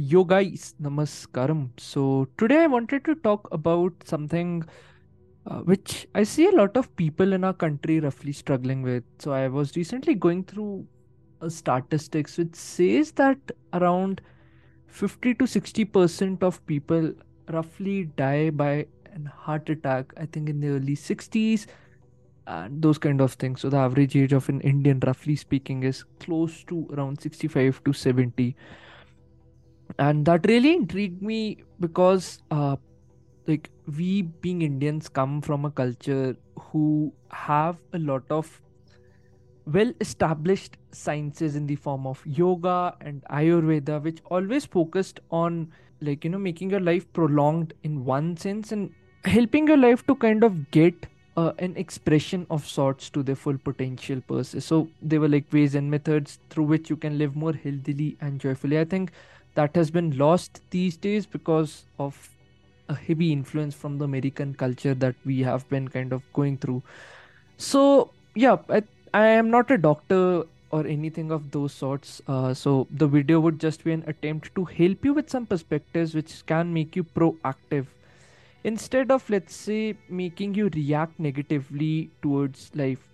Yo guys, namaskaram. So today I wanted to talk about something uh, which I see a lot of people in our country roughly struggling with. So I was recently going through a statistics which says that around 50 to 60% of people roughly die by an heart attack, I think in the early 60s and those kind of things. So the average age of an Indian, roughly speaking, is close to around 65 to 70 and that really intrigued me because uh, like we being indians come from a culture who have a lot of well established sciences in the form of yoga and ayurveda which always focused on like you know making your life prolonged in one sense and helping your life to kind of get uh, an expression of sorts to their full potential per se. So they were like ways and methods through which you can live more healthily and joyfully. I think that has been lost these days because of a heavy influence from the American culture that we have been kind of going through. So, yeah, I, I am not a doctor or anything of those sorts. Uh, so, the video would just be an attempt to help you with some perspectives which can make you proactive instead of, let's say, making you react negatively towards life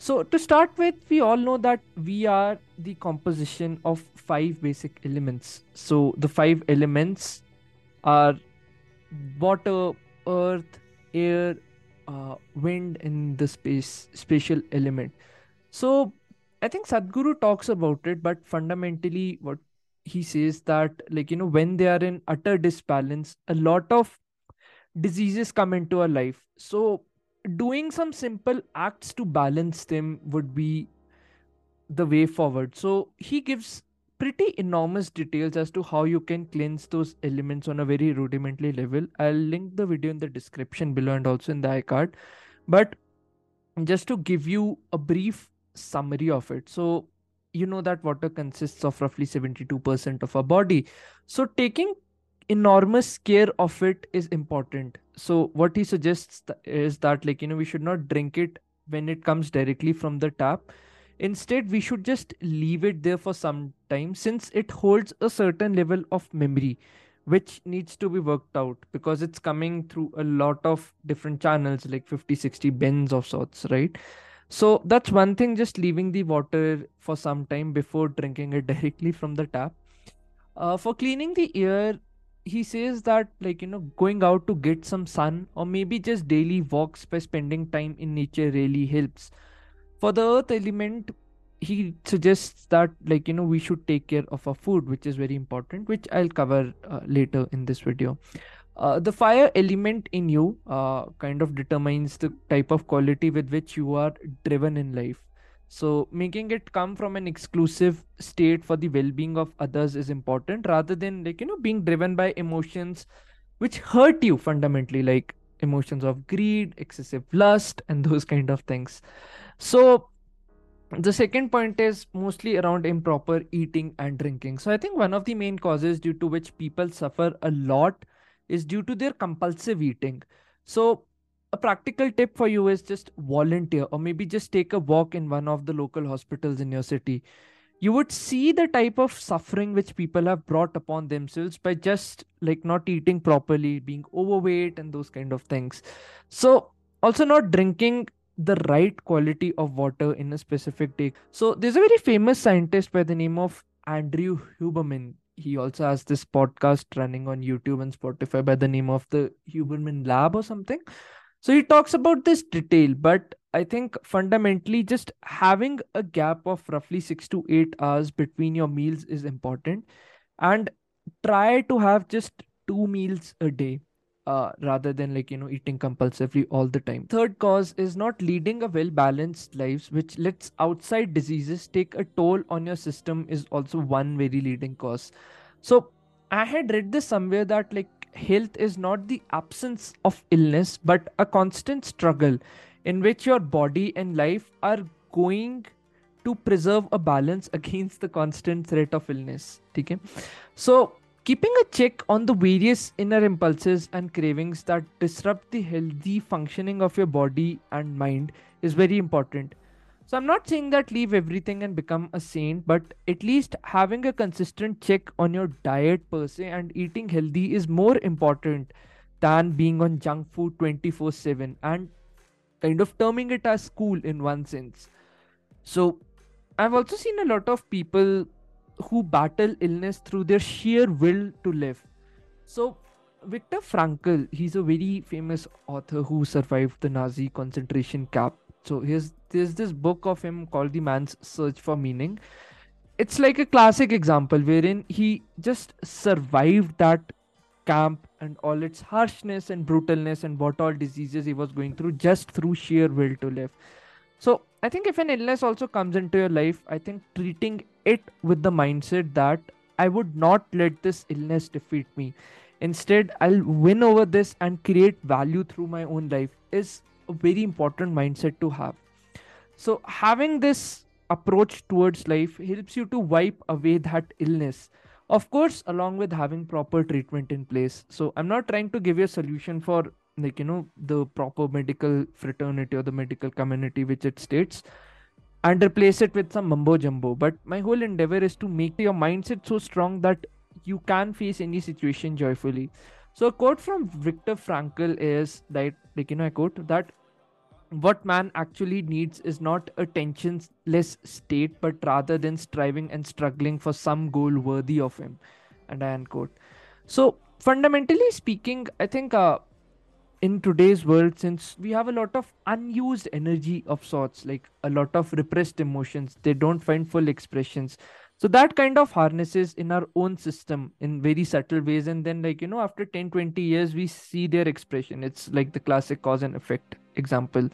so, to start with, we all know that we are the composition of five basic elements. So, the five elements are water, earth, air, uh, wind, and the space spatial element. So, I think Sadhguru talks about it, but fundamentally, what he says that, like, you know, when they are in utter disbalance, a lot of diseases come into our life. So, doing some simple acts to balance them would be the way forward. So he gives pretty enormous details as to how you can cleanse those elements on a very rudimentary level. I'll link the video in the description below and also in the iCard. But just to give you a brief summary of it. So you know that water consists of roughly 72% of our body. So taking enormous care of it is important so what he suggests is that like you know we should not drink it when it comes directly from the tap. Instead we should just leave it there for some time since it holds a certain level of memory which needs to be worked out because it's coming through a lot of different channels like 50 60 bends of sorts right? So that's one thing just leaving the water for some time before drinking it directly from the tap. Uh, for cleaning the ear he says that like you know going out to get some sun or maybe just daily walks by spending time in nature really helps. For the earth element he suggests that like you know we should take care of our food which is very important which i'll cover uh, later in this video. Uh, the fire element in you uh, kind of determines the type of quality with which you are driven in life so, making it come from an exclusive state for the well being of others is important rather than, like, you know, being driven by emotions which hurt you fundamentally, like emotions of greed, excessive lust, and those kind of things. So, the second point is mostly around improper eating and drinking. So, I think one of the main causes due to which people suffer a lot is due to their compulsive eating. So, a practical tip for you is just volunteer or maybe just take a walk in one of the local hospitals in your city. You would see the type of suffering which people have brought upon themselves by just like not eating properly being overweight and those kind of things. So also not drinking the right quality of water in a specific day. So there's a very famous scientist by the name of andrew huberman. He also has this podcast running on youtube and spotify by the name of the huberman lab or something so he talks about this detail, but I think fundamentally just having a gap of roughly six to eight hours between your meals is important. And try to have just two meals a day. Uh, rather than like you know eating compulsively all the time third cause is not leading a well balanced lives which lets outside diseases take a toll on your system is also one very leading cause so i had read this somewhere that like health is not the absence of illness, but a constant struggle in which your body and life are going to preserve a balance against the constant threat of illness. Okay? So, keeping a check on the various inner impulses and cravings that disrupt the healthy functioning of your body and mind is very important. So I'm not saying that leave everything and become a saint, but at least having a consistent check on your diet per se and eating healthy is more important than being on junk food 24 7 and kind of terming it as cool in one sense. So I've also seen a lot of people who battle illness through their sheer will to live. So Viktor Frankl, he's a very famous author who survived the Nazi concentration camp so here's there's this book of him called The Man's Search for Meaning. It's like a classic example wherein he just survived that camp and all its harshness and brutalness and what all diseases he was going through just through sheer will to live. So I think if an illness also comes into your life, I think treating it with the mindset that I would not let this illness defeat me. Instead, I'll win over this and create value through my own life is a very important mindset to have. So, having this approach towards life helps you to wipe away that illness. Of course, along with having proper treatment in place. So, I'm not trying to give you a solution for like you know the proper medical fraternity or the medical community which it states and replace it with some mumbo jumbo but my whole endeavor is to make your mindset so strong that you can face any situation joyfully so a quote from Viktor Frankl is that like you know I quote that what man actually needs is not a tensionless state, but rather than striving and struggling for some goal worthy of him. And I unquote. So, fundamentally speaking, I think uh, in today's world, since we have a lot of unused energy of sorts, like a lot of repressed emotions, they don't find full expressions so that kind of harnesses in our own system in very subtle ways. And then like you know after 10 20 years we see their expression. It's like the classic cause and effect example.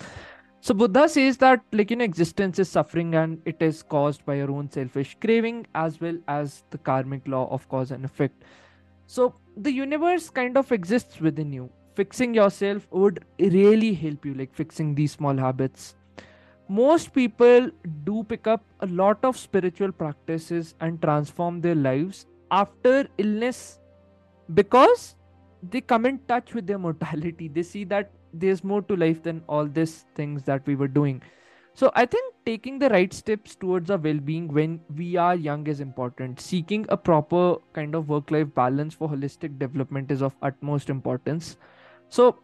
So buddha says that like you know existence is suffering and it is caused by your own selfish craving as well as the karmic law of cause and effect. So the universe kind of exists within you. Fixing yourself would really help you like fixing these small habits most people do pick up a lot of spiritual practices and transform their lives after illness because they come in touch with their mortality. They see that there's more to life than all these things that we were doing. So i think taking the right steps towards our well-being when we are young is important. Seeking a proper kind of work-life balance for holistic development is of utmost importance. So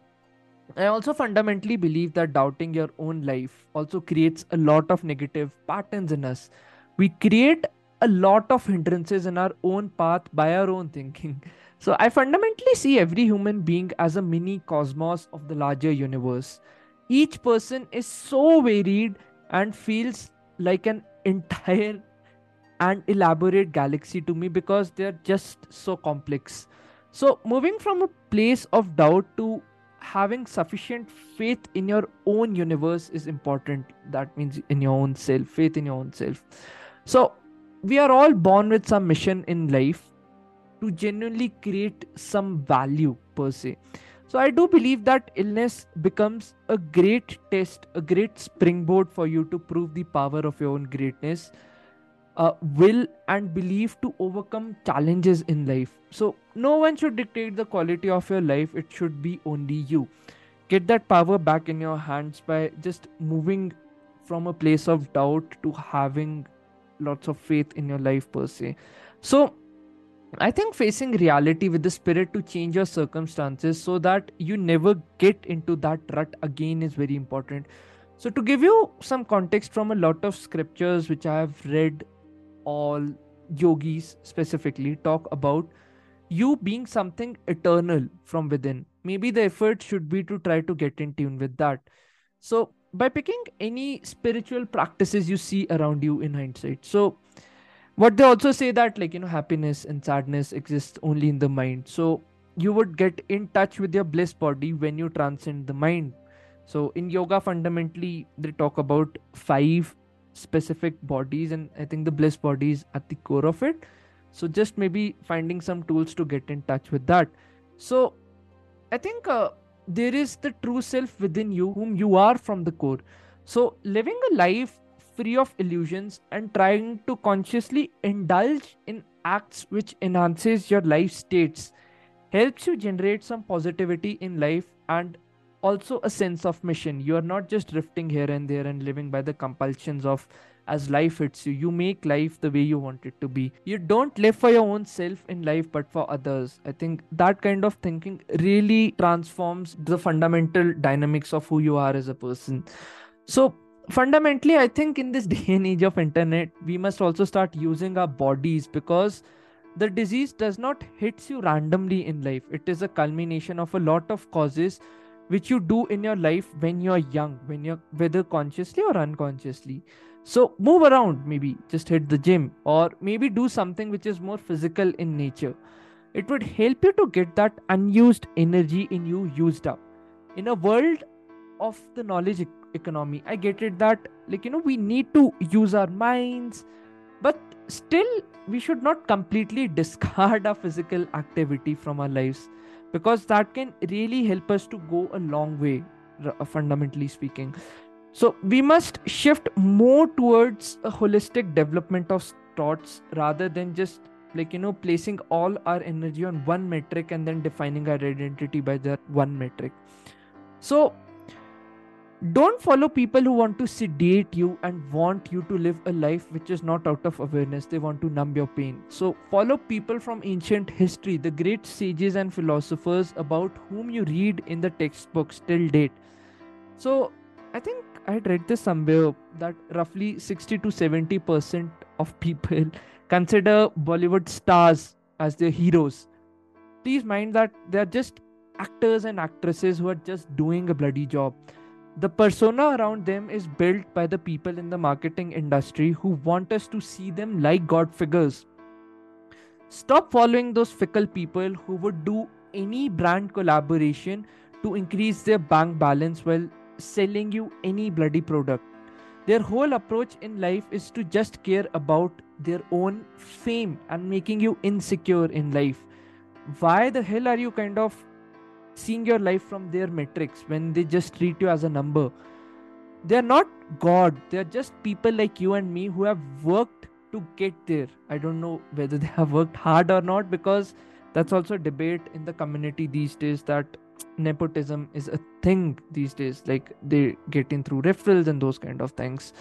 I also fundamentally believe that doubting your own life also creates a lot of negative patterns in us. We create a lot of hindrances in our own path by our own thinking. So I fundamentally see every human being as a mini cosmos of the larger universe. Each person is so varied and feels like an entire and elaborate galaxy to me because they're just so complex. So, moving from a place of doubt to having sufficient faith in your own universe is important. That means in your own self faith in your own self. So we are all born with some mission in life to genuinely create some value per se. So i do believe that illness becomes a great test a great springboard for you to prove the power of your own greatness uh, will and belief to overcome challenges in life. So, no one should dictate the quality of your life, it should be only you. Get that power back in your hands by just moving from a place of doubt to having lots of faith in your life, per se. So, I think facing reality with the spirit to change your circumstances so that you never get into that rut again is very important. So, to give you some context from a lot of scriptures which I have read all yogis specifically talk about you being something eternal from within. Maybe the effort should be to try to get in tune with that. So, by picking any spiritual practices you see around you in hindsight. So, what they also say that, like, you know, happiness and sadness exist only in the mind. So, you would get in touch with your bliss body when you transcend the mind. So, in yoga, fundamentally, they talk about five specific bodies and i think the bliss body is at the core of it so just maybe finding some tools to get in touch with that. So i think uh, there is the true self within you whom you are from the core. So living a life free of illusions and trying to consciously indulge in acts which enhances your life states helps you generate some positivity in life and also a sense of mission. You are not just drifting here and there and living by the compulsions of as life hits you. You make life the way you want it to be. You don't live for your own self in life but for others. I think that kind of thinking really transforms the fundamental dynamics of who you are as a person. So fundamentally i think in this day and age of internet we must also start using our bodies because the disease does not hits you randomly in life. It is a culmination of a lot of causes which you do in your life when you're young when you're whether consciously or unconsciously so move around maybe. Just hit the gym or maybe do something which is more physical in nature. It would help you to get that unused energy in you used up. In a world of the knowledge economy i get it that like you know we need to use our minds but still we should not completely discard our physical activity from our lives because that can really help us to go a long way fundamentally speaking so we must shift more towards a holistic development of thoughts rather than just like you know placing all our energy on one metric and then defining our identity by that one metric. So don't follow people who want to sedate you and want you to live a life which is not out of awareness. They want to numb your pain. So follow people from ancient history the great sages and philosophers about whom you read in the textbooks till date. So i think i had read this somewhere that roughly 60 to 70 percent of people consider bollywood stars as their heroes. Please mind that they are just actors and actresses who are just doing a bloody job. The persona around them is built by the people in the marketing industry who want us to see them like god figures. Stop following those fickle people who would do any brand collaboration to increase their bank balance while selling you any bloody product. Their whole approach in life is to just care about their own fame and making you insecure in life. Why the hell are you kind of seeing your life from their metrics when they just treat you as a number? They're not god. They're just people like you and me who have worked to get there. I don't know whether they have worked hard or not because that's also a debate in the community these days that nepotism is a thing these days like they get in through referrals and those kind of things.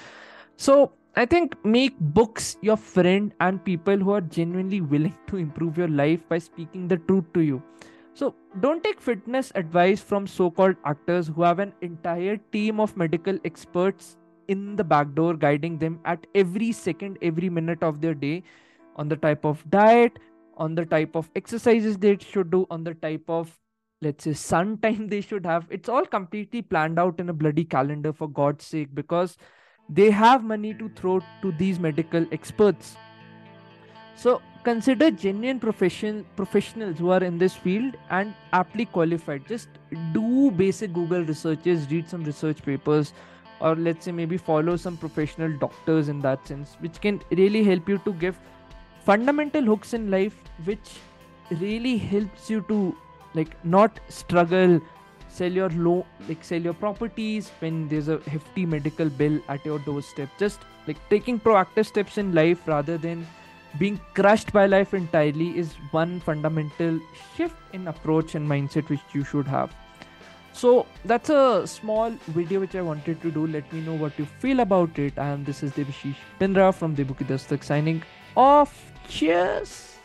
So i think make books your friend and people who are genuinely willing to improve your life by speaking the truth to you. So don't take fitness advice from so-called actors who have an entire team of medical experts in the back door guiding them at every second every minute of their day on the type of diet on the type of exercises they should do on the type of let's say sun time they should have. It's all completely planned out in a bloody calendar for god's sake because they have money to throw to these medical experts. So consider genuine profession professionals who are in this field and aptly qualified. Just do basic google researches read some research papers or let's say maybe follow some professional doctors in that sense which can really help you to give fundamental hooks in life which really helps you to like not struggle sell your low like sell your properties when there's a hefty medical bill at your doorstep. Just like taking proactive steps in life rather than being crushed by life entirely is one fundamental shift in approach and mindset which you should have. So that's a small video which i wanted to do. Let me know what you feel about it. And this is Debashish Bindra from Debu Ki Dastak signing off. Cheers